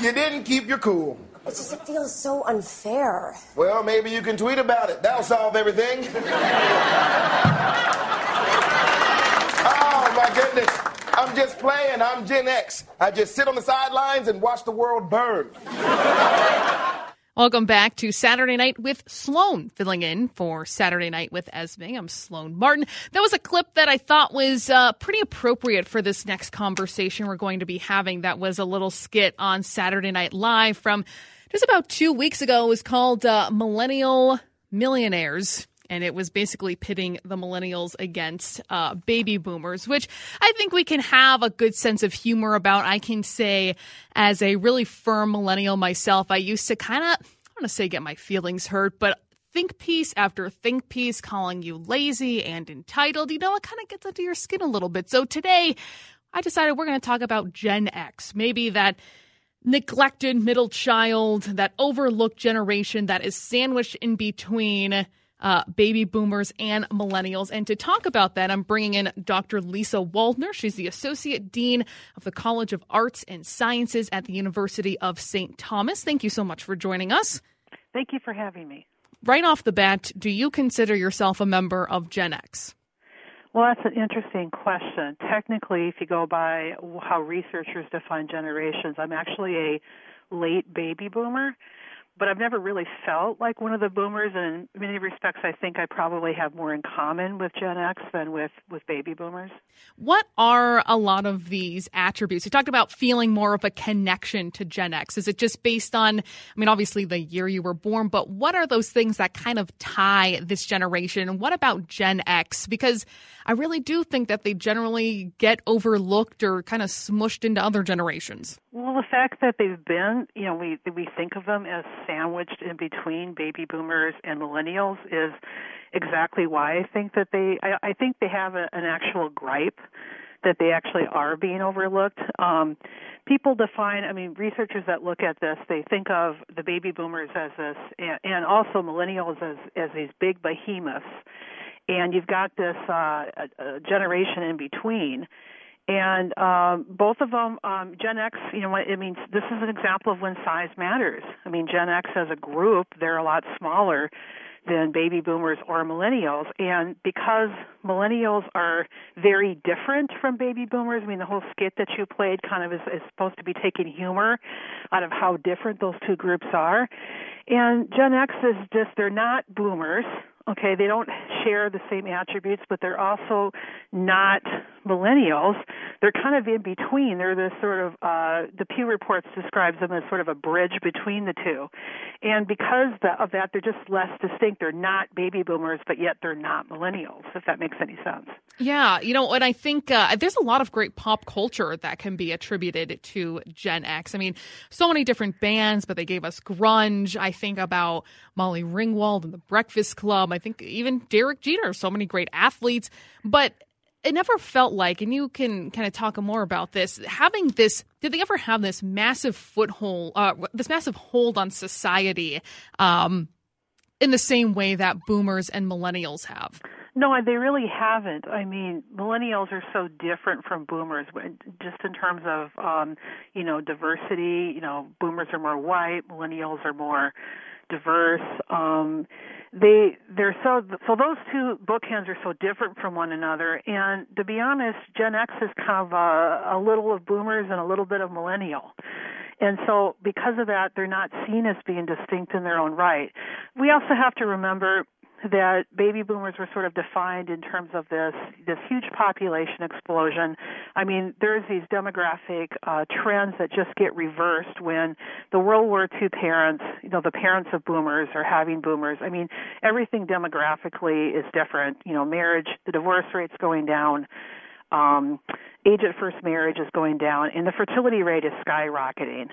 You didn't keep your cool. It just it feels so unfair. Well, maybe you can tweet about it. That'll solve everything. oh, my goodness. I'm just playing. I'm Gen X. I just sit on the sidelines and watch the world burn. Welcome back to Saturday Night with Sloan, filling in for Saturday Night with Esme. I'm Sloan Martin. That was a clip that I thought was uh, pretty appropriate for this next conversation we're going to be having. That was a little skit on Saturday Night Live from just about two weeks ago. It was called uh, Millennial Millionaires and it was basically pitting the millennials against uh, baby boomers, which I think we can have a good sense of humor about. I can say, as a really firm millennial myself, I used to kind of, I want to say get my feelings hurt, but think piece after think piece calling you lazy and entitled, you know, it kind of gets under your skin a little bit. So today, I decided we're going to talk about Gen X, maybe that neglected middle child, that overlooked generation that is sandwiched in between uh, baby boomers and millennials. And to talk about that, I'm bringing in Dr. Lisa Waldner. She's the Associate Dean of the College of Arts and Sciences at the University of St. Thomas. Thank you so much for joining us. Thank you for having me. Right off the bat, do you consider yourself a member of Gen X? Well, that's an interesting question. Technically, if you go by how researchers define generations, I'm actually a late baby boomer but I've never really felt like one of the boomers and in many respects I think I probably have more in common with Gen X than with with baby boomers. What are a lot of these attributes? You talked about feeling more of a connection to Gen X. Is it just based on I mean obviously the year you were born, but what are those things that kind of tie this generation? And what about Gen X? Because I really do think that they generally get overlooked or kind of smushed into other generations. Well, the fact that they've been, you know, we we think of them as sandwiched in between baby boomers and millennials is exactly why I think that they. I, I think they have a, an actual gripe that they actually are being overlooked. Um, people define, I mean, researchers that look at this, they think of the baby boomers as this, and, and also millennials as as these big behemoths, and you've got this uh, a, a generation in between and um, both of them, um, Gen X, you know, it means this is an example of when size matters. I mean, Gen X as a group, they're a lot smaller than baby boomers or millennials. And because millennials are very different from baby boomers, I mean, the whole skit that you played kind of is, is supposed to be taking humor out of how different those two groups are. And Gen X is just, they're not boomers. Okay, they don't share the same attributes, but they're also not millennials. They're kind of in between. They're the sort of uh, the Pew Reports describes them as sort of a bridge between the two, and because of that, they're just less distinct. They're not baby boomers, but yet they're not millennials. If that makes any sense. Yeah, you know, and I think uh, there's a lot of great pop culture that can be attributed to Gen X. I mean, so many different bands, but they gave us grunge. I think about Molly Ringwald and the Breakfast Club. I think even Derek Jeter. So many great athletes, but it never felt like, and you can kind of talk more about this, having this, did they ever have this massive foothold, uh, this massive hold on society um, in the same way that boomers and millennials have? No, they really haven't. I mean, millennials are so different from boomers, just in terms of, um, you know, diversity. You know, boomers are more white, millennials are more diverse. Um, they they're so so those two bookends are so different from one another. And to be honest, Gen X is kind of a, a little of boomers and a little bit of millennial. And so, because of that, they're not seen as being distinct in their own right. We also have to remember that baby boomers were sort of defined in terms of this this huge population explosion. I mean, there's these demographic uh, trends that just get reversed when the World War II parents, you know, the parents of boomers are having boomers. I mean, everything demographically is different. You know, marriage, the divorce rate's going down. Um, age at first marriage is going down, and the fertility rate is skyrocketing.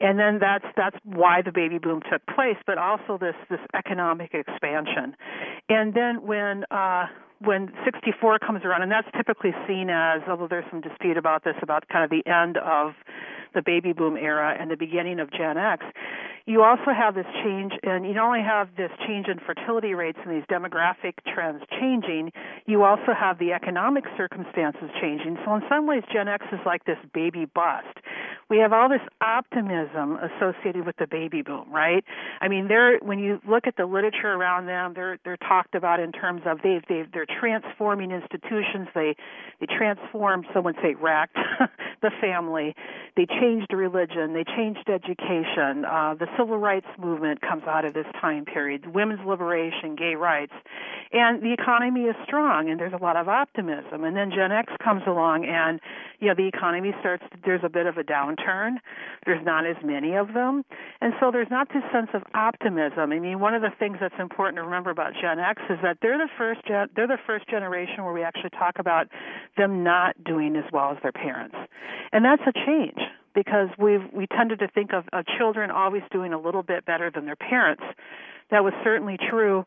And then that's that's why the baby boom took place, but also this this economic expansion. And then when uh, when 64 comes around, and that's typically seen as, although there's some dispute about this, about kind of the end of the baby boom era and the beginning of Gen X, you also have this change, and you not only have this change in fertility rates and these demographic trends changing, you also have the economic circumstances changing. So in some ways, Gen X is like this baby bust. We have all this optimism associated with the baby boom, right? I mean, they're when you look at the literature around them, they're they're talked about in terms of they've they they're transforming institutions. They they transformed, some would say, wrecked the family. They changed religion. They changed education. Uh, the civil rights movement comes out of this time period, women's liberation, gay rights, and the economy is strong and there's a lot of optimism. And then Gen X comes along and you know the economy starts. There's a bit of a downturn. There's not as many of them, and so there's not this sense of optimism. I mean, one of the things that's important to remember about Gen X is that they're the first gen, they're the first generation where we actually talk about them not doing as well as their parents, and that's a change because we've we tended to think of, of children always doing a little bit better than their parents. That was certainly true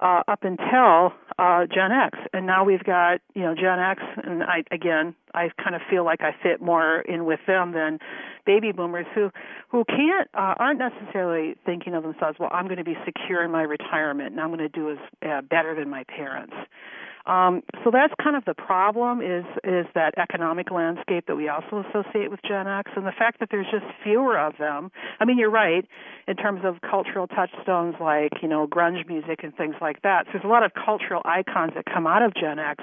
uh, up until uh, Gen X, and now we've got you know Gen X, and I again I kind of feel like I fit more in with them than baby boomers who who can't uh, aren't necessarily thinking of themselves. Well, I'm going to be secure in my retirement, and I'm going to do as uh, better than my parents. Um, so that's kind of the problem is is that economic landscape that we also associate with Gen X, and the fact that there's just fewer of them. I mean, you're right in terms of cultural touchstones like you know grunge music and things like that. So there's a lot of cultural icons that come out of Gen X,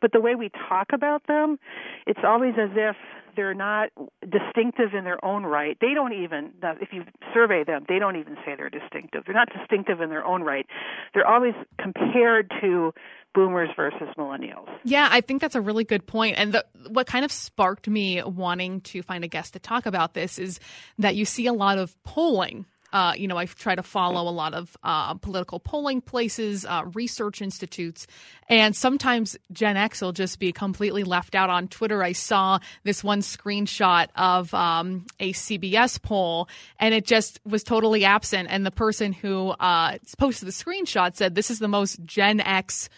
but the way we talk about them, it's always as if they're not distinctive in their own right. They don't even, if you survey them, they don't even say they're distinctive. They're not distinctive in their own right. They're always compared to boomers versus millennials. Yeah, I think that's a really good point. And the, what kind of sparked me wanting to find a guest to talk about this is that you see a lot of polling uh, you know, I try to follow a lot of uh, political polling places, uh, research institutes, and sometimes Gen X will just be completely left out on Twitter. I saw this one screenshot of um, a CBS poll, and it just was totally absent. And the person who uh, posted the screenshot said, "This is the most Gen X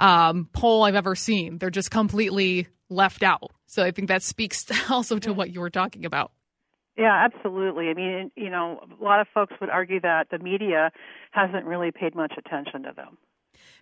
um, poll I've ever seen. They're just completely left out." So I think that speaks also to what you were talking about. Yeah, absolutely. I mean, you know, a lot of folks would argue that the media hasn't really paid much attention to them.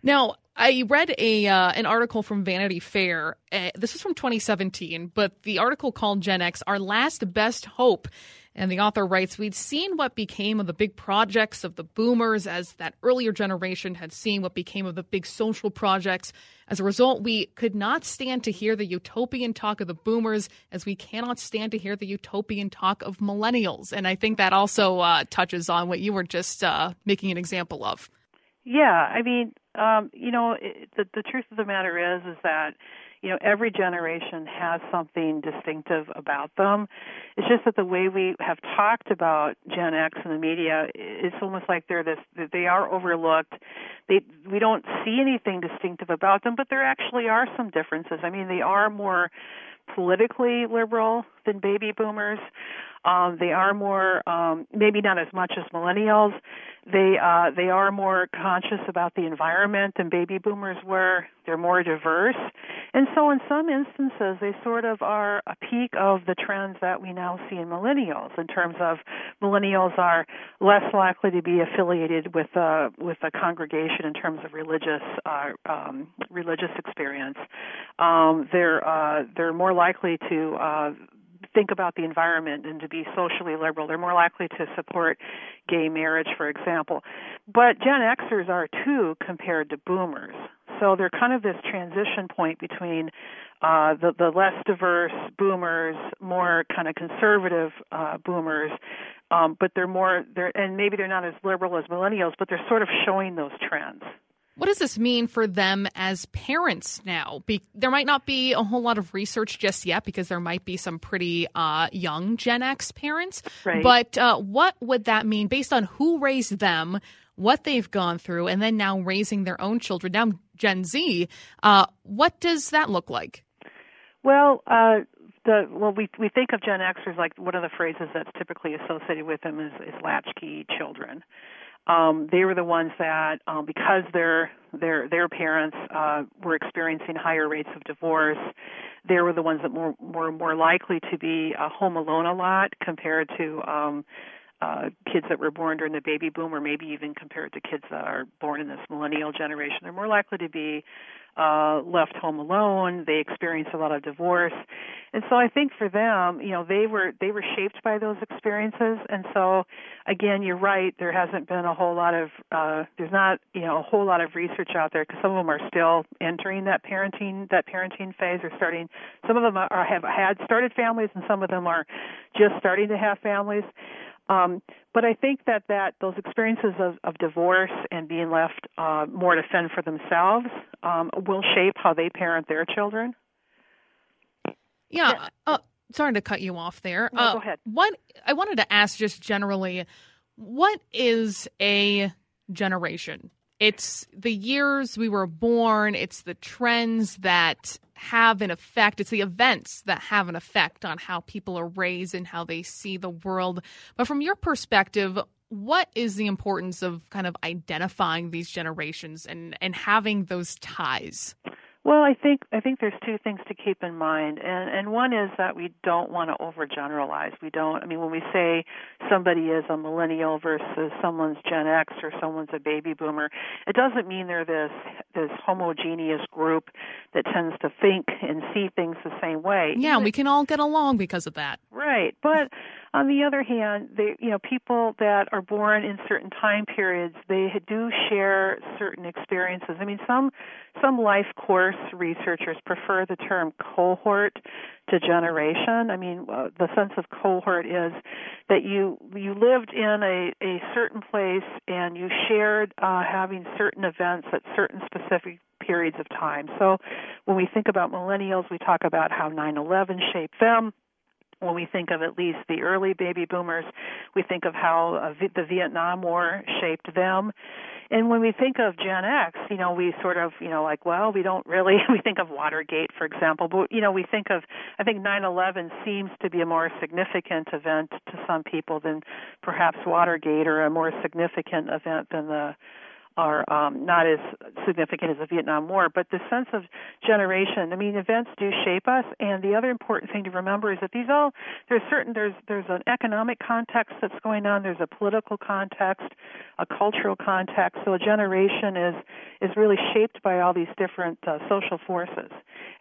Now, I read a uh, an article from Vanity Fair. Uh, this was from 2017, but the article called Gen X Our Last Best Hope. And the author writes, We'd seen what became of the big projects of the boomers as that earlier generation had seen what became of the big social projects. As a result, we could not stand to hear the utopian talk of the boomers as we cannot stand to hear the utopian talk of millennials. And I think that also uh, touches on what you were just uh, making an example of. Yeah, I mean, um, you know, it, the the truth of the matter is is that you know every generation has something distinctive about them. It's just that the way we have talked about Gen X in the media, it's almost like they're this they are overlooked. They we don't see anything distinctive about them, but there actually are some differences. I mean, they are more politically liberal than baby boomers. Um, they are more, um, maybe not as much as millennials. They uh, they are more conscious about the environment than baby boomers were. They're more diverse, and so in some instances, they sort of are a peak of the trends that we now see in millennials. In terms of millennials are less likely to be affiliated with uh, with a congregation in terms of religious uh, um, religious experience. Um, they're uh, they're more likely to uh, think about the environment and to be socially liberal. They're more likely to support gay marriage, for example. But Gen Xers are too compared to boomers. So they're kind of this transition point between uh, the the less diverse boomers, more kind of conservative uh, boomers, um, but they're more they're and maybe they're not as liberal as millennials, but they're sort of showing those trends. What does this mean for them as parents now? Be- there might not be a whole lot of research just yet because there might be some pretty uh, young Gen X parents. Right. But uh, what would that mean based on who raised them, what they've gone through, and then now raising their own children, now Gen Z? Uh, what does that look like? Well, uh, the well, we we think of Gen Xers like one of the phrases that's typically associated with them is, is latchkey children. Um, they were the ones that, um, because their their their parents uh, were experiencing higher rates of divorce, they were the ones that were more more likely to be uh, home alone a lot compared to um, uh, kids that were born during the baby boom, or maybe even compared to kids that are born in this millennial generation. They're more likely to be uh, left home alone. They experience a lot of divorce, and so I think for them, you know, they were they were shaped by those experiences. And so, again, you're right. There hasn't been a whole lot of uh, there's not you know a whole lot of research out there because some of them are still entering that parenting that parenting phase or starting. Some of them are have had started families, and some of them are just starting to have families. Um, but I think that that those experiences of, of divorce and being left uh, more to fend for themselves um, will shape how they parent their children. Yeah. Uh, sorry to cut you off there. No, uh, go ahead. What I wanted to ask, just generally, what is a generation? It's the years we were born. It's the trends that have an effect. It's the events that have an effect on how people are raised and how they see the world. But from your perspective, what is the importance of kind of identifying these generations and, and having those ties? Well, I think I think there's two things to keep in mind, and and one is that we don't want to overgeneralize. We don't. I mean, when we say somebody is a millennial versus someone's Gen X or someone's a baby boomer, it doesn't mean they're this this homogeneous group that tends to think and see things the same way. Yeah, we can all get along because of that. Right, but on the other hand, they you know people that are born in certain time periods they do share certain experiences. I mean, some some life course researchers prefer the term cohort to generation. I mean, the sense of cohort is that you you lived in a a certain place and you shared uh, having certain events at certain specific periods of time. So when we think about millennials, we talk about how 9/11 shaped them when we think of at least the early baby boomers, we think of how uh, the Vietnam War shaped them. And when we think of Gen X, you know, we sort of, you know, like, well, we don't really, we think of Watergate, for example, but, you know, we think of, I think 9 11 seems to be a more significant event to some people than perhaps Watergate or a more significant event than the are um, not as significant as the Vietnam War, but the sense of generation. I mean, events do shape us, and the other important thing to remember is that these all there's certain there's there's an economic context that's going on, there's a political context, a cultural context. So a generation is is really shaped by all these different uh, social forces,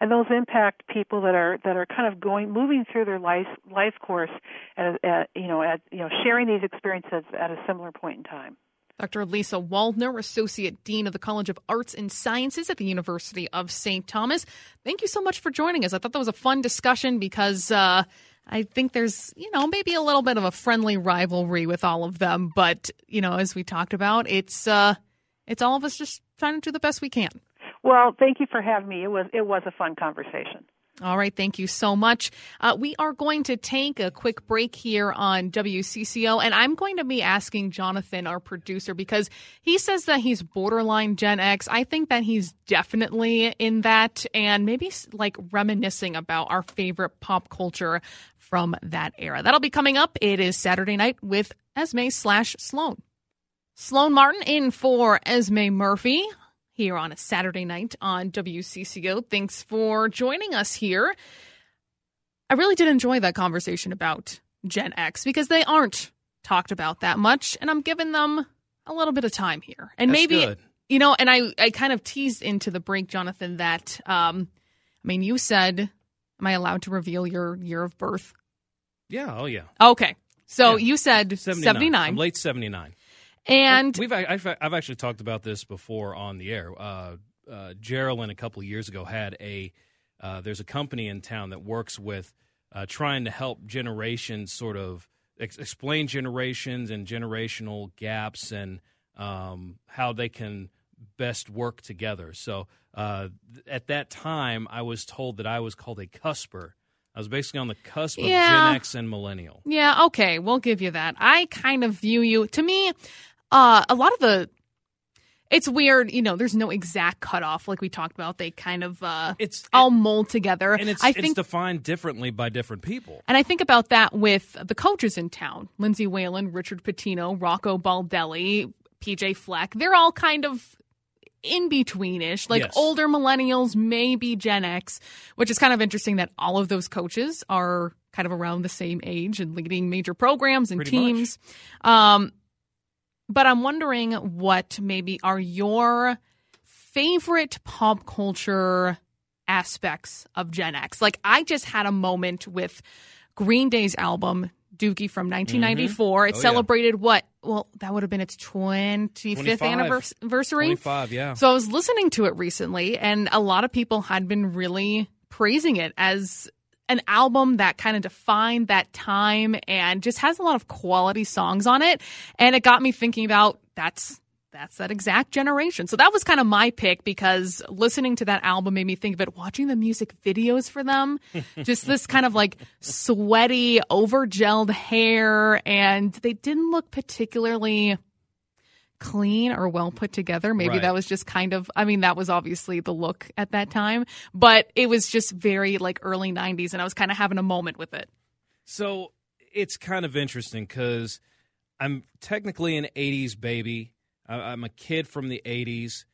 and those impact people that are that are kind of going moving through their life life course at, at you know at you know sharing these experiences at a similar point in time. Dr. Lisa Waldner, Associate Dean of the College of Arts and Sciences at the University of St. Thomas. Thank you so much for joining us. I thought that was a fun discussion because uh, I think there's, you know, maybe a little bit of a friendly rivalry with all of them. But, you know, as we talked about, it's uh, it's all of us just trying to do the best we can. Well, thank you for having me. It was it was a fun conversation. All right, thank you so much. Uh, we are going to take a quick break here on WCCO, and I'm going to be asking Jonathan, our producer, because he says that he's borderline Gen X. I think that he's definitely in that, and maybe like reminiscing about our favorite pop culture from that era. That'll be coming up. It is Saturday night with Esme slash Sloan. Sloan Martin in for Esme Murphy here on a Saturday night on WCCO. Thanks for joining us here. I really did enjoy that conversation about Gen X because they aren't talked about that much, and I'm giving them a little bit of time here. And That's maybe, good. you know, and I, I kind of teased into the break, Jonathan, that, um, I mean, you said, am I allowed to reveal your year of birth? Yeah, oh yeah. Okay. So Yeah. you said 79. 79. I'm late 79. And We've I've, I've actually talked about this before on the air. Uh, uh, Geraldine a couple of years ago had a uh, there's a company in town that works with uh, trying to help generations sort of ex- explain generations and generational gaps and um, how they can best work together. So uh, th- at that time, I was told that I was called a cusper. I was basically on the cusp of Yeah. Gen X and millennial. Yeah, okay, we'll give you that. I kind of view you to me, uh, a lot of the It's weird, you know. There's no exact cutoff like we talked about. They kind of uh, It's all mold together. and it's I it's think defined differently by different people. And I think about that with the coaches in town Lindsay Whalen, Richard Pitino, Rocco Baldelli, PJ Fleck. They're all kind of in betweenish, like Yes. older millennials, maybe Gen X, which is kind of interesting that all of those coaches are kind of around the same age and leading major programs and Pretty teams. Um, but I'm wondering what maybe are your favorite pop culture aspects of Gen X. Like I just had a moment with Green Day's album Dookie from 1994. Mm-hmm. It Oh, yeah. celebrated what? Well, that would have been its 25th 25. anniversary. 25, yeah. So I was listening to it recently, and a lot of people had been really praising it as an album that kind of defined that time and just has a lot of quality songs on it. And it got me thinking about that's that's that exact generation. So that was kind of my pick because listening to that album made me think of it watching the music videos for them. just this kind of like sweaty, over gelled hair, and they didn't look particularly clean or well put together. Maybe Right. that was just kind of, I mean, that was obviously the look at that time, but it was just very like early 90s, and I was kind of having a moment with it. So it's kind of interesting because I'm technically an '80s baby. I, I'm a kid from the '80s,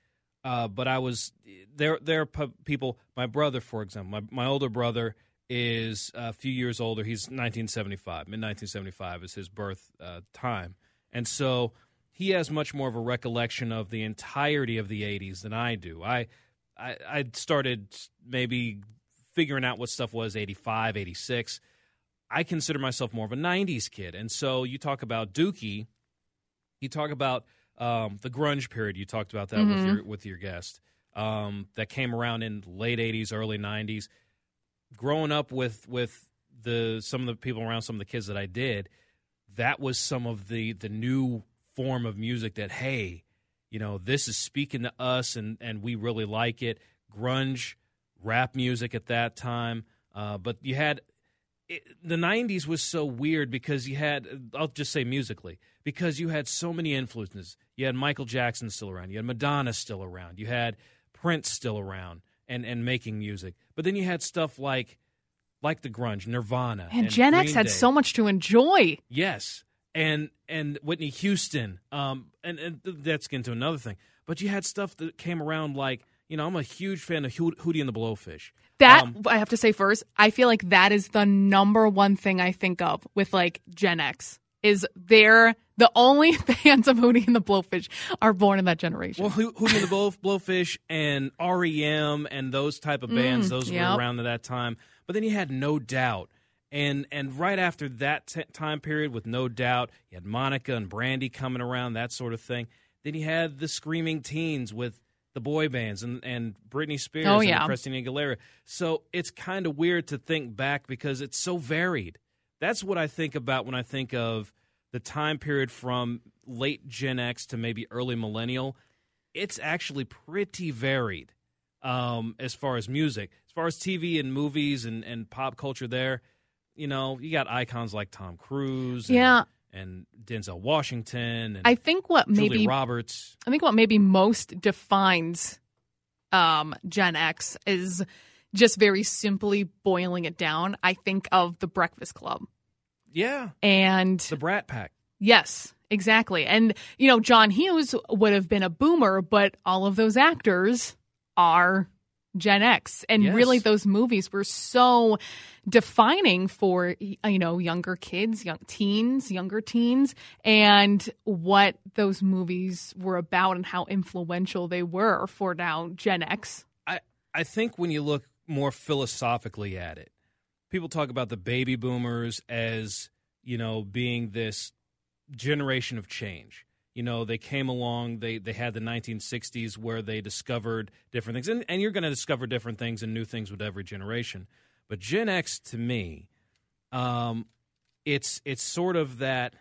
uh, but I was there. There are people. My brother, for example, my my older brother is a few years older. He's 1975, mid 1975 is his birth uh, time, and so he has much more of a recollection of the entirety of the '80s than I do. I I, I started maybe figuring out what stuff was 85, 86. I consider myself more of a 90s kid. And so you talk about Dookie, you talk about um, the grunge period. You talked about that with your with your guest um, that came around in late 80s, early 90s. Growing up with with the some of the people around, some of the kids that I did, that was some of the the new form of music that hey, you know, this is speaking to us and and we really like it. Grunge, rap music at that time, uh, but you had it, the 90s was so weird because you had I'll just say musically because you had so many influences. You had Michael Jackson still around, you had Madonna still around, you had Prince still around and and making music. But then you had stuff like like the grunge, Nirvana, And, Gen X had Day. so much to enjoy. Yes, and and Whitney Houston, um, and and that's getting to another thing. But you had stuff that came around like you know I'm a huge fan of Hoot- Hootie and the Blowfish. That Um, I have to say first, I feel like that is the number one thing I think of with like Gen X is they're the only fans of Hootie and the Blowfish are born in that generation. Well, Ho- Hootie and the Blow, Blowfish and REM and those type of bands, those Mm, yep. were around at that time. But then you had No Doubt, and and right after that t- time period with No Doubt, you had Monica and Brandy coming around, that sort of thing. Then you had the Screaming Teens with the boy bands and, and Britney Spears Oh, and. Christina Aguilera. So it's kind of weird to think back because it's so varied. That's what I think about when I think of the time period from late Gen X to maybe early millennial. It's actually pretty varied um, as far as music. As far as TV and movies and, and pop culture, there, you know, you got icons like Tom Cruise and, Yeah. and Denzel Washington and I think what Julia maybe Roberts. I think what maybe most defines um, Gen X is just very simply boiling it down. I think of the Breakfast Club. Yeah, And the Brat Pack. yes, exactly. And, you know, John Hughes would have been a boomer, but all of those actors are Gen X. And Yes. really, those movies were so defining for, uh, you know, younger kids, young teens, younger teens, and what those movies were about and how influential they were for now Gen X. I, I think when you look more philosophically at it, people talk about the baby boomers as, you know, being this generation of change. You know, they came along, they, they had the 1960s where they discovered different things. And, and you're going to discover different things and new things with every generation. But Gen X, to me, um, it's it's sort of that,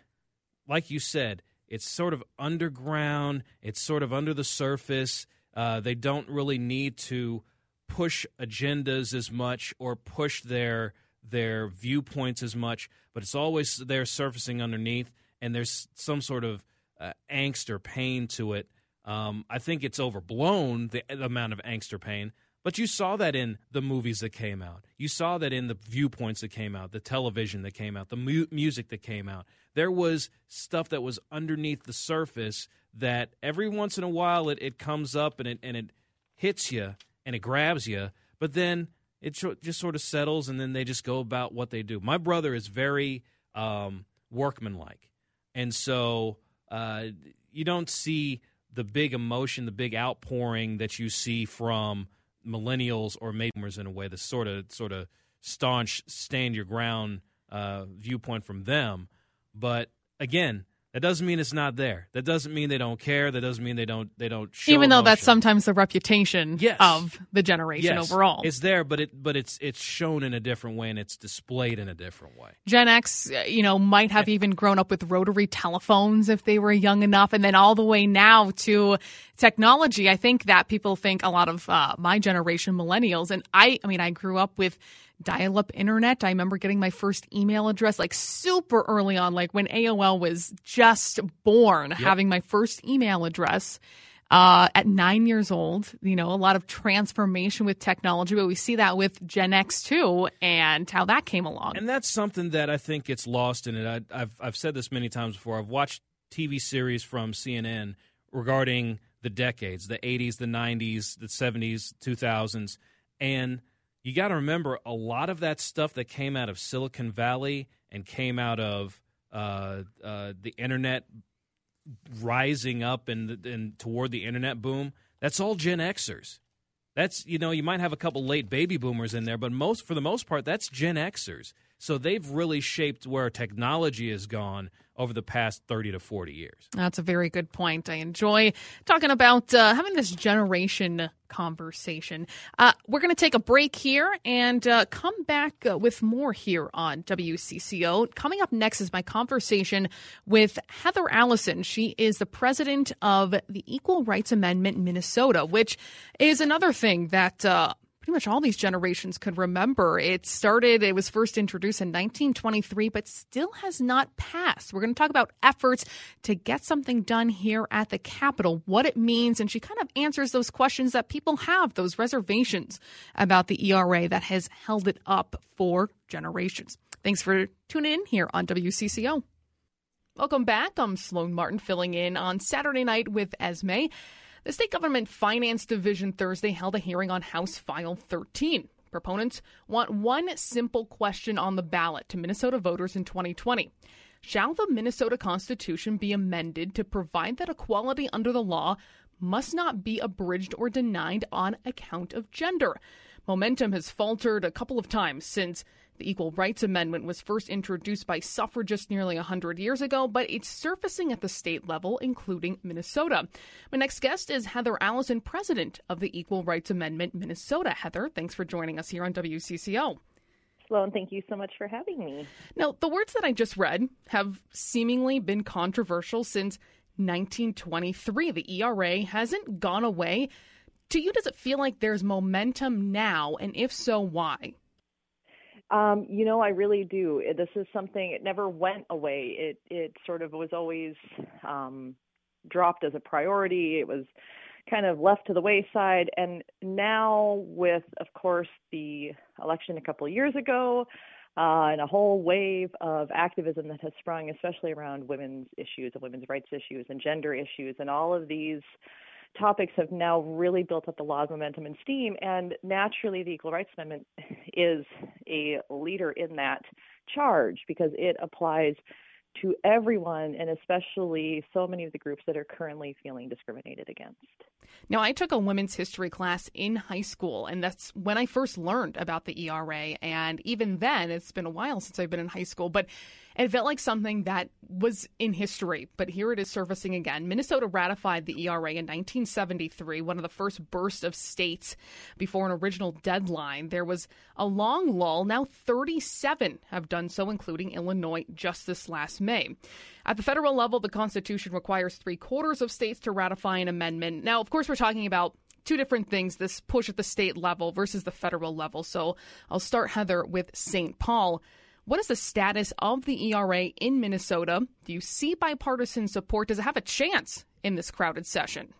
like you said, it's sort of underground. It's sort of under the surface. Uh, they don't really need to push agendas as much or push their their viewpoints as much, but it's always there surfacing underneath, and there's some sort of uh, angst or pain to it Um, I think it's overblown the, the amount of angst or pain, but you saw that in the movies that came out. You saw that in the viewpoints that came out, the television that came out, the mu- music that came out. There was stuff that was underneath the surface that every once in a while it, it comes up and it and it hits you and it grabs you, but then it just sort of settles and then they just go about what they do. My brother is very um, workmanlike, and so uh, you don't see the big emotion, the big outpouring that you see from millennials or boomers in a way, the sort of sort of staunch, stand your ground uh, viewpoint from them. But again, that doesn't mean it's not there. That doesn't mean they don't care. That doesn't mean they don't they don't show Even though emotion. that's sometimes the reputation Yes. of the generation yes, overall. It's there, but it but it's it's shown in a different way and it's displayed in a different way. Gen X, you know, might have even grown up with rotary telephones if they were young enough, and then all the way now to technology. I think that people think a lot of uh, my generation, millennials, and I. I mean, I grew up with dial-up internet. I remember getting my first email address like super early on, like when AOL was just born. Having my first email address uh, at nine years old. You know, a lot of transformation with technology, but we see that with Gen X too, and how that came along. And that's something that I think gets lost in it. I, I've I've said this many times before. I've watched TV series from CNN regarding the decades, the 80s, the 90s, the 70s, 2000s, and you got to remember a lot of that stuff that came out of Silicon Valley and came out of uh, uh, the internet rising up and and toward the internet boom. That's all Gen Xers. That's you know you might have a couple late baby boomers in there, but most for the most part that's Gen Xers. So they've really shaped where technology has gone over the past 30 to 40 years. That's a very good point. I enjoy talking about uh, having this generation conversation. Uh, we're going to take a break here and uh, come back uh, with more here on WCCO. Coming up next is my conversation with Heather Allison. She is the president of the Equal Rights Amendment Minnesota, which is another thing that uh, pretty much all these generations could remember. It started, it was first introduced in 1923, but still has not passed. We're going to talk about efforts to get something done here at the Capitol, what it means, and she kind of answers those questions that people have, those reservations about the ERA that has held it up for generations. Thanks for tuning in here on WCCO. Welcome back. I'm Sloan Martin filling in on Saturday night with Esme. The State Government Finance Division Thursday held a hearing on House File 13. Proponents want one simple question on the ballot to Minnesota voters in 2020. Shall the Minnesota Constitution be amended to provide that equality under the law must not be abridged or denied on account of gender? Momentum has faltered a couple of times since the Equal Rights Amendment was first introduced by suffragists nearly 100 years ago, but it's surfacing at the state level, including Minnesota. My next guest is Heather Allison, president of the Equal Rights Amendment Minnesota. Heather, thanks for joining us here on WCCO. Sloan, thank you so much for having me. Now, the words that I just read have seemingly been controversial since 1923. The ERA hasn't gone away. To you, does it feel like there's momentum now? And if so, why? Um, you know, I really do. This is something it never went away. It it sort of was always um, dropped as a priority. It was kind of left to the wayside, and now with, of course, the election a couple of years ago, uh, and a whole wave of activism that has sprung, especially around women's issues and women's rights issues and gender issues, and all of these topics have now really built up the law's momentum and steam. And naturally, the Equal Rights Amendment is a leader in that charge because it applies to everyone and especially so many of the groups that are currently feeling discriminated against. Now, I took a women's history class in high school, and that's when I first learned about the ERA. And even then, it's been a while since I've been in high school, but it felt like something that was in history. But here it is surfacing again. Minnesota ratified the ERA in 1973, one of the first bursts of states before an original deadline. There was a long lull. Now 37 have done so, including Illinois, just this last May. At the federal level, the Constitution requires three quarters of states to ratify an amendment. Now, of course, we're talking about two different things this push at the state level versus the federal level. So I'll start, Heather, with St. Paul. What is the status of the ERA in Minnesota? Do you see bipartisan support? Does it have a chance in this crowded session?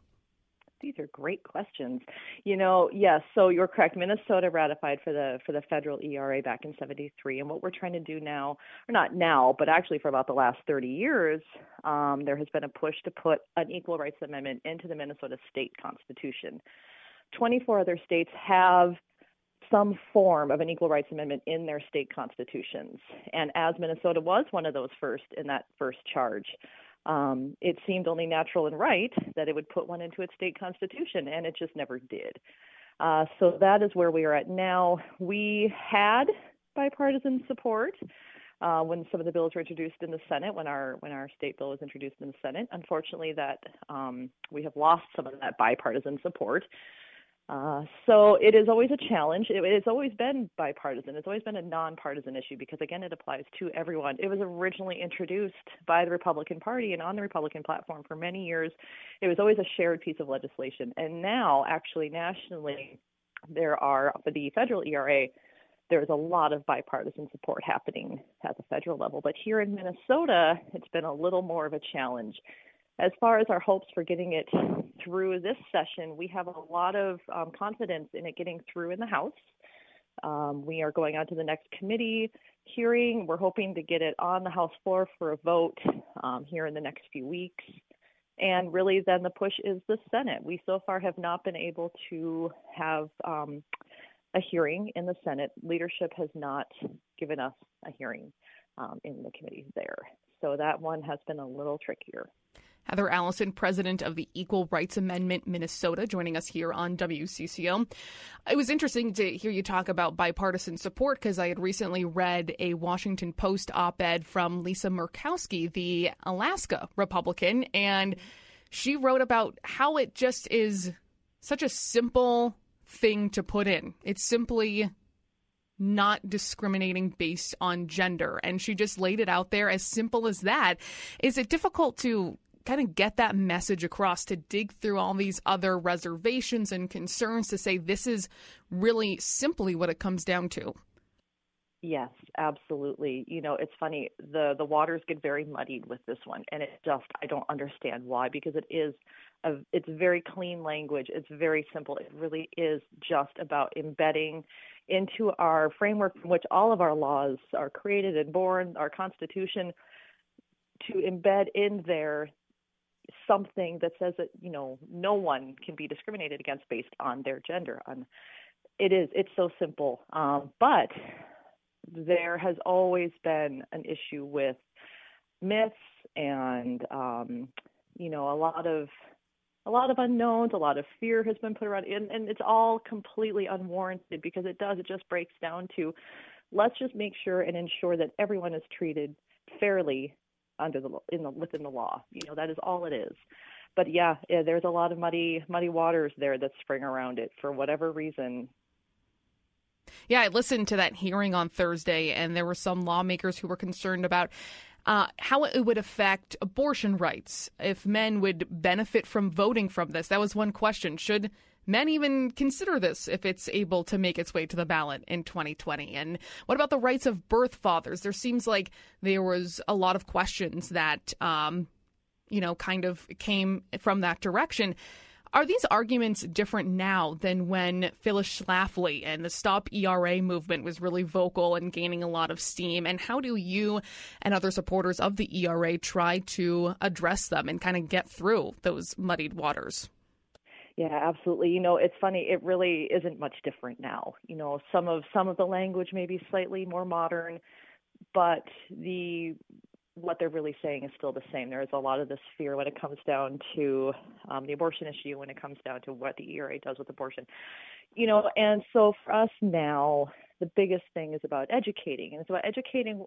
These are great questions. You know, yes, so you're correct. Minnesota ratified for the for the federal ERA back in 73 and what we're trying to do now, or not now, but actually for about the last 30 years, um, there has been a push to put an equal rights amendment into the Minnesota state constitution. 24 other states have some form of an equal rights amendment in their state constitutions. And as Minnesota was one of those first in that first charge, um, it seemed only natural and right that it would put one into its state constitution, and it just never did. Uh, so that is where we are at now. We had bipartisan support uh, when some of the bills were introduced in the Senate, when our when our state bill was introduced in the Senate. Unfortunately, that um, we have lost some of that bipartisan support. Uh, so it is always a challenge. It, it's always been bipartisan. It's always been a nonpartisan issue because, again, it applies to everyone. It was originally introduced by the Republican Party and on the Republican platform for many years. It was always a shared piece of legislation. And now, actually, nationally, there are, for the federal ERA, there's a lot of bipartisan support happening at the federal level. But here in Minnesota, it's been a little more of a challenge. As far as our hopes for getting it through this session, we have a lot of um, confidence in it getting through in the House. Um, we are going on to the next committee hearing. We're hoping to get it on the House floor for a vote um, here in the next few weeks. And really, then the push is the Senate. We so far have not been able to have um, a hearing in the Senate. Leadership has not given us a hearing um, in the committee there. So that one has been a little trickier. Heather Allison, president of the Equal Rights Amendment Minnesota, joining us here on WCCO. It was interesting to hear you talk about bipartisan support because I had recently read a Washington Post op ed from Lisa Murkowski, the Alaska Republican, and she wrote about how it just is such a simple thing to put in. It's simply not discriminating based on gender. And she just laid it out there as simple as that. Is it difficult to kind of get that message across to dig through all these other reservations and concerns to say this is really simply what it comes down to. Yes, absolutely. You know, it's funny. The the waters get very muddied with this one and it just I don't understand why because it is a, it's very clean language. It's very simple. It really is just about embedding into our framework from which all of our laws are created and born, our constitution to embed in there something that says that you know no one can be discriminated against based on their gender. It is it's so simple, um, but there has always been an issue with myths and um, you know a lot of a lot of unknowns, a lot of fear has been put around, and, and it's all completely unwarranted because it does. It just breaks down to let's just make sure and ensure that everyone is treated fairly under the in the within the law. You know that is all it is. But yeah, yeah, there's a lot of muddy muddy waters there that spring around it for whatever reason. Yeah, I listened to that hearing on Thursday, and there were some lawmakers who were concerned about uh, how it would affect abortion rights if men would benefit from voting from this. That was one question. Should men even consider this if it's able to make its way to the ballot in 2020? And what about the rights of birth fathers? There seems like there was a lot of questions that, um, you know, kind of came from that direction. Are these arguments different now than when Phyllis Schlafly and the Stop ERA movement was really vocal and gaining a lot of steam? And how do you and other supporters of the ERA try to address them and kind of get through those muddied waters? Yeah, absolutely. You know, it's funny. It really isn't much different now. You know, some of some of the language may be slightly more modern, but the what they're really saying is still the same. There is a lot of this fear when it comes down to um, the abortion issue, when it comes down to what the ERA does with abortion. You know, and so for us now, the biggest thing is about educating, and it's about educating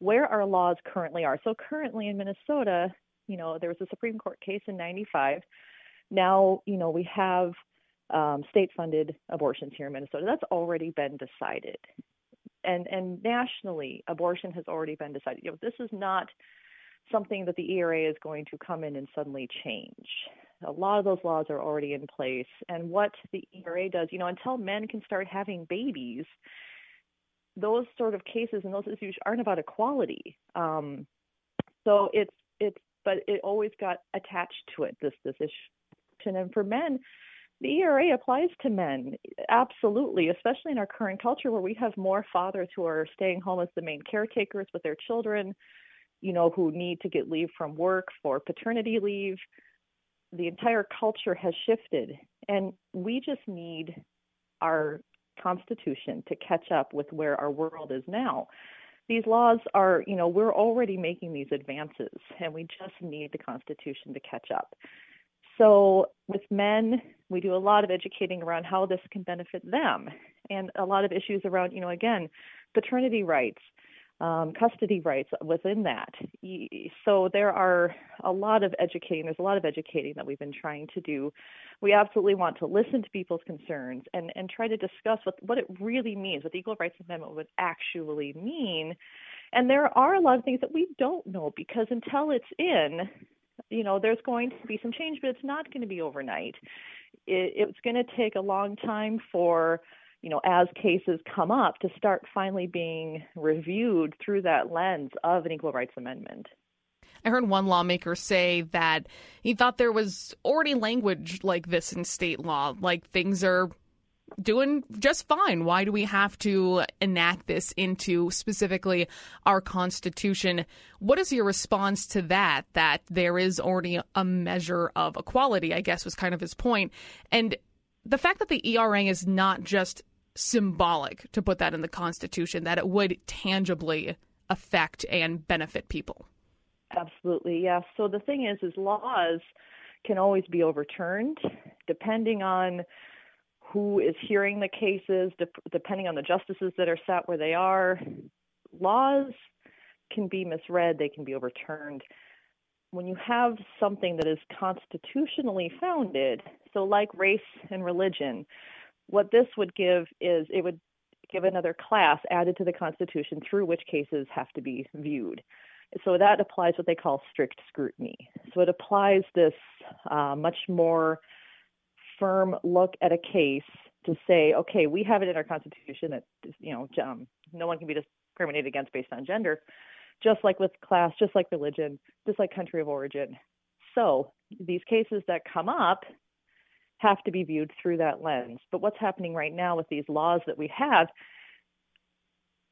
where our laws currently are. So currently in Minnesota, you know, there was a Supreme Court case in '95 now, you know, we have um, state-funded abortions here in Minnesota. That's already been decided, and and nationally, abortion has already been decided. You know, this is not something that the ERA is going to come in and suddenly change. A lot of those laws are already in place, and what the ERA does, you know, until men can start having babies, those sort of cases and those issues aren't about equality. Um, so it's it's but it always got attached to it this this issue And for men, the ERA applies to men, absolutely, especially in our current culture where we have more fathers who are staying home as the main caretakers with their children, you know, who need to get leave from work for paternity leave. The entire culture has shifted, and we just need our Constitution to catch up with where our world is now. These laws are, you know, we're already making these advances, and we just need the Constitution to catch up. So, with men, we do a lot of educating around how this can benefit them, and a lot of issues around, you know, again, paternity rights, um, custody rights within that. So there are a lot of educating. There's a lot of educating that we've been trying to do. We absolutely want to listen to people's concerns and and try to discuss what what it really means, what the Equal Rights Amendment would actually mean. And there are a lot of things that we don't know because until it's in, you know, there's going to be some change, but it's not going to be overnight. It, it's going to take a long time for you know, as cases come up, to start finally being reviewed through that lens of an equal rights amendment. I heard one lawmaker say that he thought there was already language like this in state law, like things are doing just fine. Why do we have to enact this into specifically our Constitution? What is your response to that? That there is already a measure of equality, I guess was kind of his point. And the fact that the ERA is not just symbolic to put that in the Constitution, that it would tangibly affect and benefit people. Absolutely, yes. So the thing is, is laws can always be overturned depending on who is hearing the cases, de- depending on the justices that are sat where they are. Laws can be misread, they can be overturned. When you have something that is constitutionally founded, so like race and religion, what this would give is it would give another class added to the Constitution through which cases have to be viewed. So that applies what they call strict scrutiny. So it applies this uh, much more firm look at a case to say, okay, we have it in our Constitution that you know um, no one can be discriminated against based on gender, just like with class, just like religion, just like country of origin. So these cases that come up have to be viewed through that lens. But what's happening right now with these laws that we have,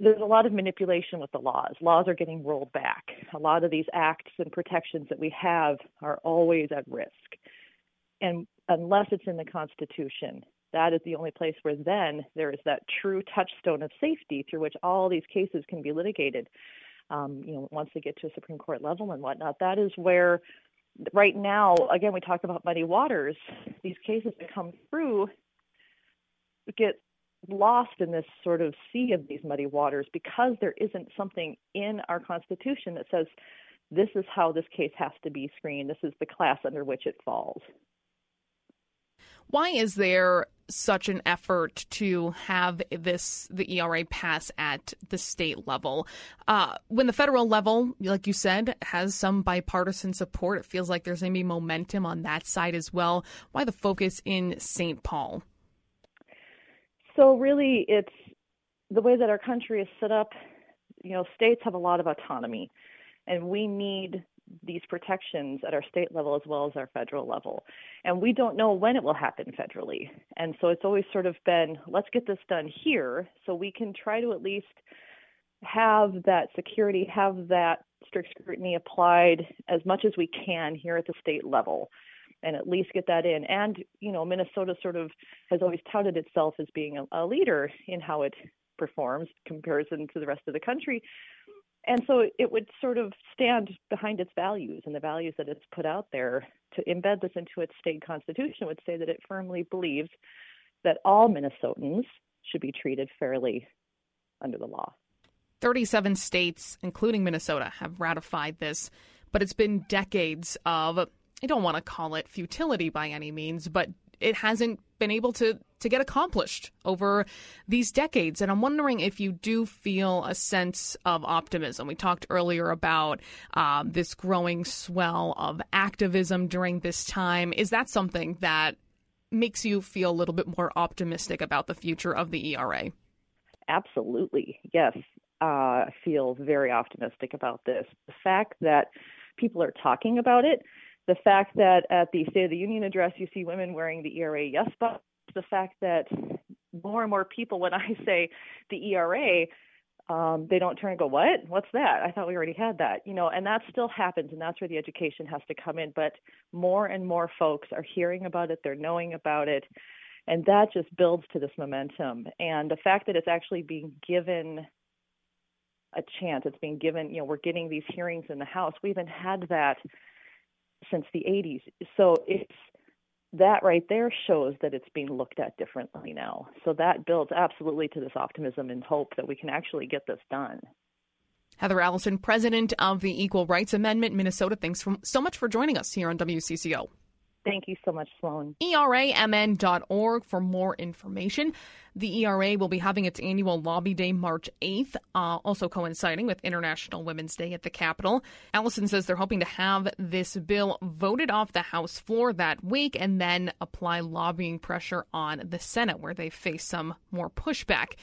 there's a lot of manipulation with the laws. Laws are getting rolled back. A lot of these acts and protections that we have are always at risk. And unless it's in the Constitution, that is the only place where then there is that true touchstone of safety through which all these cases can be litigated. Um, you know, once they get to a Supreme Court level and whatnot, that is where right now, again, we talk about muddy waters. These cases that come through get lost in this sort of sea of these muddy waters because there isn't something in our Constitution that says this is how this case has to be screened, this is the class under which it falls. Why is there such an effort to have this the ERA pass at the state level? Uh, when the federal level, like you said, has some bipartisan support, it feels like there's going to be momentum on that side as well. Why the focus in St. Paul? So really, it's the way that our country is set up. You know, states have a lot of autonomy, and we need these protections at our state level as well as our federal level. And we don't know when it will happen federally. And so it's always sort of been let's get this done here so we can try to at least have that security, have that strict scrutiny applied as much as we can here at the state level and at least get that in. And, you know, Minnesota sort of has always touted itself as being a, a leader in how it performs comparison to the rest of the country and so it would sort of stand behind its values and the values that it's put out there to embed this into its state constitution would say that it firmly believes that all Minnesotans should be treated fairly under the law. 37 states, including Minnesota, have ratified this, but it's been decades of, I don't want to call it futility by any means, but it hasn't been able to to get accomplished over these decades. And I'm wondering if you do feel a sense of optimism. We talked earlier about um, this growing swell of activism during this time. Is that something that makes you feel a little bit more optimistic about the future of the ERA? Absolutely, yes. Uh, I feel very optimistic about this. The fact that people are talking about it the fact that at the State of the Union address you see women wearing the ERA yes button, the fact that more and more people, when I say the ERA, um, they don't turn and go, "What? What's that? I thought we already had that." You know, and that still happens, and that's where the education has to come in. But more and more folks are hearing about it, they're knowing about it, and that just builds to this momentum. And the fact that it's actually being given a chance, it's being given. You know, we're getting these hearings in the House. We haven't had that since the 80s, so it's that right there shows that it's being looked at differently now. So that builds absolutely to this optimism and hope that we can actually get this done. Heather Allison, president of the Equal Rights Amendment Minnesota, thanks for, so much for joining us here on WCCO. Thank you so much, Sloan. ERAMN.org for more information. The ERA will be having its annual Lobby Day March 8th, uh, also coinciding with International Women's Day at the Capitol. Allison says they're hoping to have this bill voted off the House floor that week and then apply lobbying pressure on the Senate, where they face some more pushback.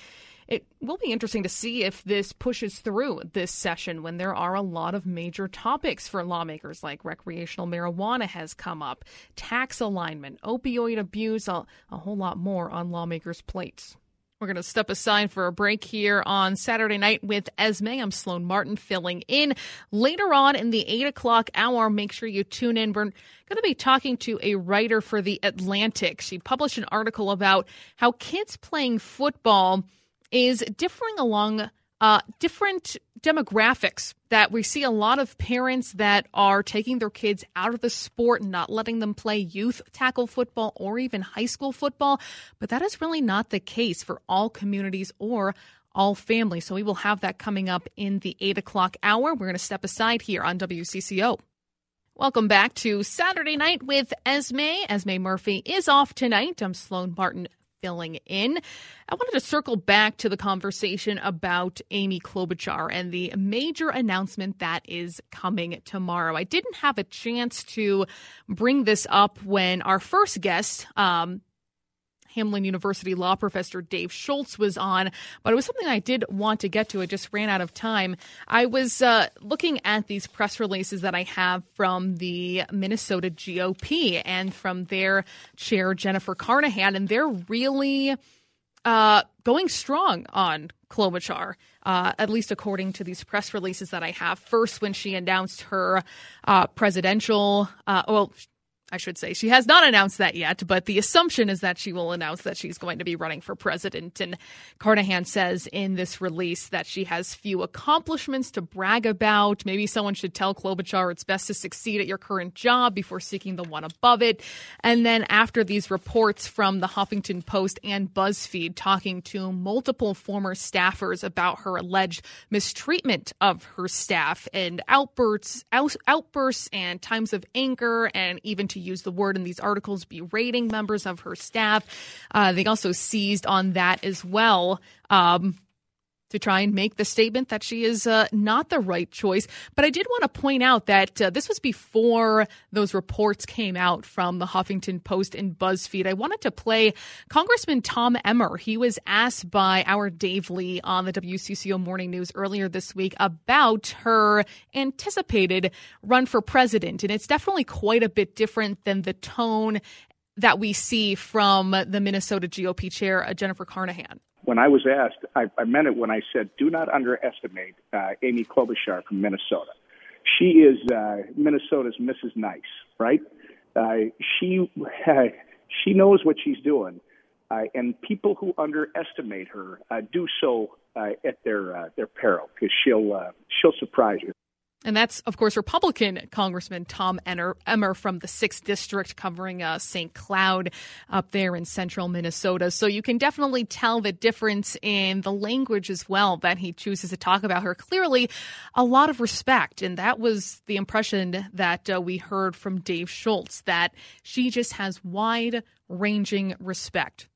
It will be interesting to see if this pushes through this session when there are a lot of major topics for lawmakers, like recreational marijuana has come up, tax alignment, opioid abuse, a, a whole lot more on lawmakers' plates. We're going to step aside for a break here on Saturday night with Esme. I'm Sloan Martin filling in. Later on in the 8 o'clock hour, make sure you tune in. We're going to be talking to a writer for The Atlantic. She published an article about how kids playing football is differing along uh, different demographics that we see a lot of parents that are taking their kids out of the sport not letting them play youth tackle football or even high school football. But that is really not the case for all communities or all families. So we will have that coming up in the eight o'clock hour. We're going to step aside here on WCCO. Welcome back to Saturday night with Esme. Esme Murphy is off tonight. I'm Sloan Martin filling in. I wanted to circle back to the conversation about Amy Klobuchar and the major announcement that is coming tomorrow. I didn't have a chance to bring this up when our first guest, um, Hamline University law professor Dave Schultz was on, but it was something I did want to get to. I just ran out of time. I was uh, looking at these press releases that I have from the Minnesota GOP and from their chair, Jennifer Carnahan, and they're really uh, going strong on Klobuchar, uh, at least according to these press releases that I have. First, when she announced her uh, presidential, uh, well, I should say. She has not announced that yet, but the assumption is that she will announce that she's going to be running for president. And Carnahan says in this release that she has few accomplishments to brag about. Maybe someone should tell Klobuchar it's best to succeed at your current job before seeking the one above it. And then after these reports from the Huffington Post and BuzzFeed talking to multiple former staffers about her alleged mistreatment of her staff and outbursts, out, outbursts and times of anger and even to use the word in these articles, berating members of her staff. Uh, they also seized on that as well. Um, to try and make the statement that she is uh, not the right choice. But I did want to point out that uh, this was before those reports came out from the Huffington Post and BuzzFeed. I wanted to play Congressman Tom Emmer. He was asked by our Dave Lee on the WCCO Morning News earlier this week about her anticipated run for president. And it's definitely quite a bit different than the tone that we see from the Minnesota GOP chair, uh, Jennifer Carnahan when I was asked, I, I meant it when I said, do not underestimate uh, Amy Klobuchar from Minnesota. She is uh, Minnesota's Mrs. Nice, right? Uh, she she knows what she's doing, uh, and people who underestimate her uh, do so uh, at their uh, their peril because she'll uh, she'll surprise you. And that's, of course, Republican Congressman Tom Emmer from the 6th District covering uh, St. Cloud up there in central Minnesota. So you can definitely tell the difference in the language as well that he chooses to talk about her. Clearly, a lot of respect. And that was the impression that uh, we heard from Dave Schultz that she just has wide ranging respect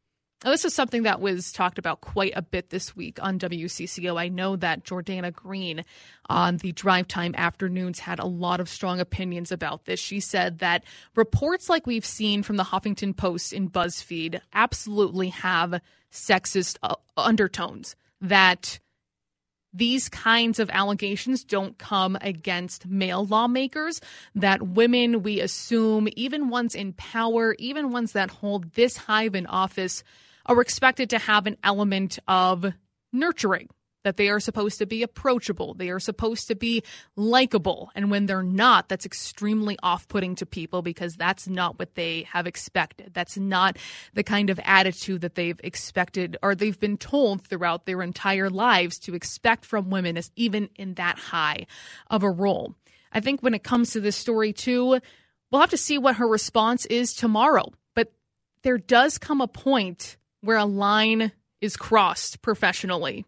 now, this is something that was talked about quite a bit this week on WCCO. I know that Jordana Green on the drive time afternoons had a lot of strong opinions about this. She said that reports like we've seen from the Huffington Post in BuzzFeed absolutely have sexist uh, undertones, that these kinds of allegations don't come against male lawmakers, that women, we assume, even ones in power, even ones that hold this high of an office, are expected to have an element of nurturing that they are supposed to be approachable, they are supposed to be likable. And when they're not, that's extremely off putting to people because that's not what they have expected. That's not the kind of attitude that they've expected or they've been told throughout their entire lives to expect from women, even in that high of a role. I think when it comes to this story, too, we'll have to see what her response is tomorrow. But there does come a point where a line is crossed professionally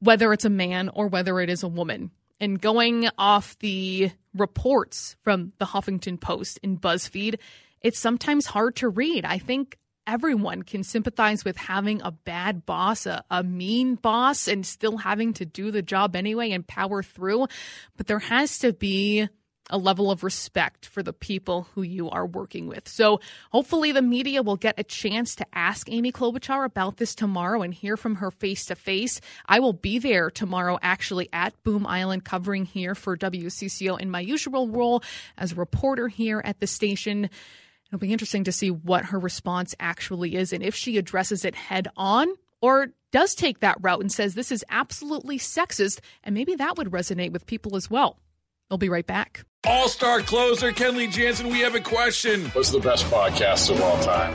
whether it's a man or whether it is a woman. And going off the reports from the Huffington Post and BuzzFeed, it's sometimes hard to read. I think everyone can sympathize with having a bad boss, a, a, mean boss, and still having to do the job anyway and power through. But there has to be a level of respect for the people who you are working with. So hopefully the media will get a chance to ask Amy Klobuchar about this tomorrow and hear from her face to face. I will be there tomorrow actually at Boom Island covering here for WCCO in my usual role as a reporter here at the station. It'll be interesting to see what her response actually is and if she addresses it head on or does take that route and says this is absolutely sexist, and maybe that would resonate with people as well. We'll be right back. All star closer Kenley Jansen, we have a question. What's the best podcast of all time?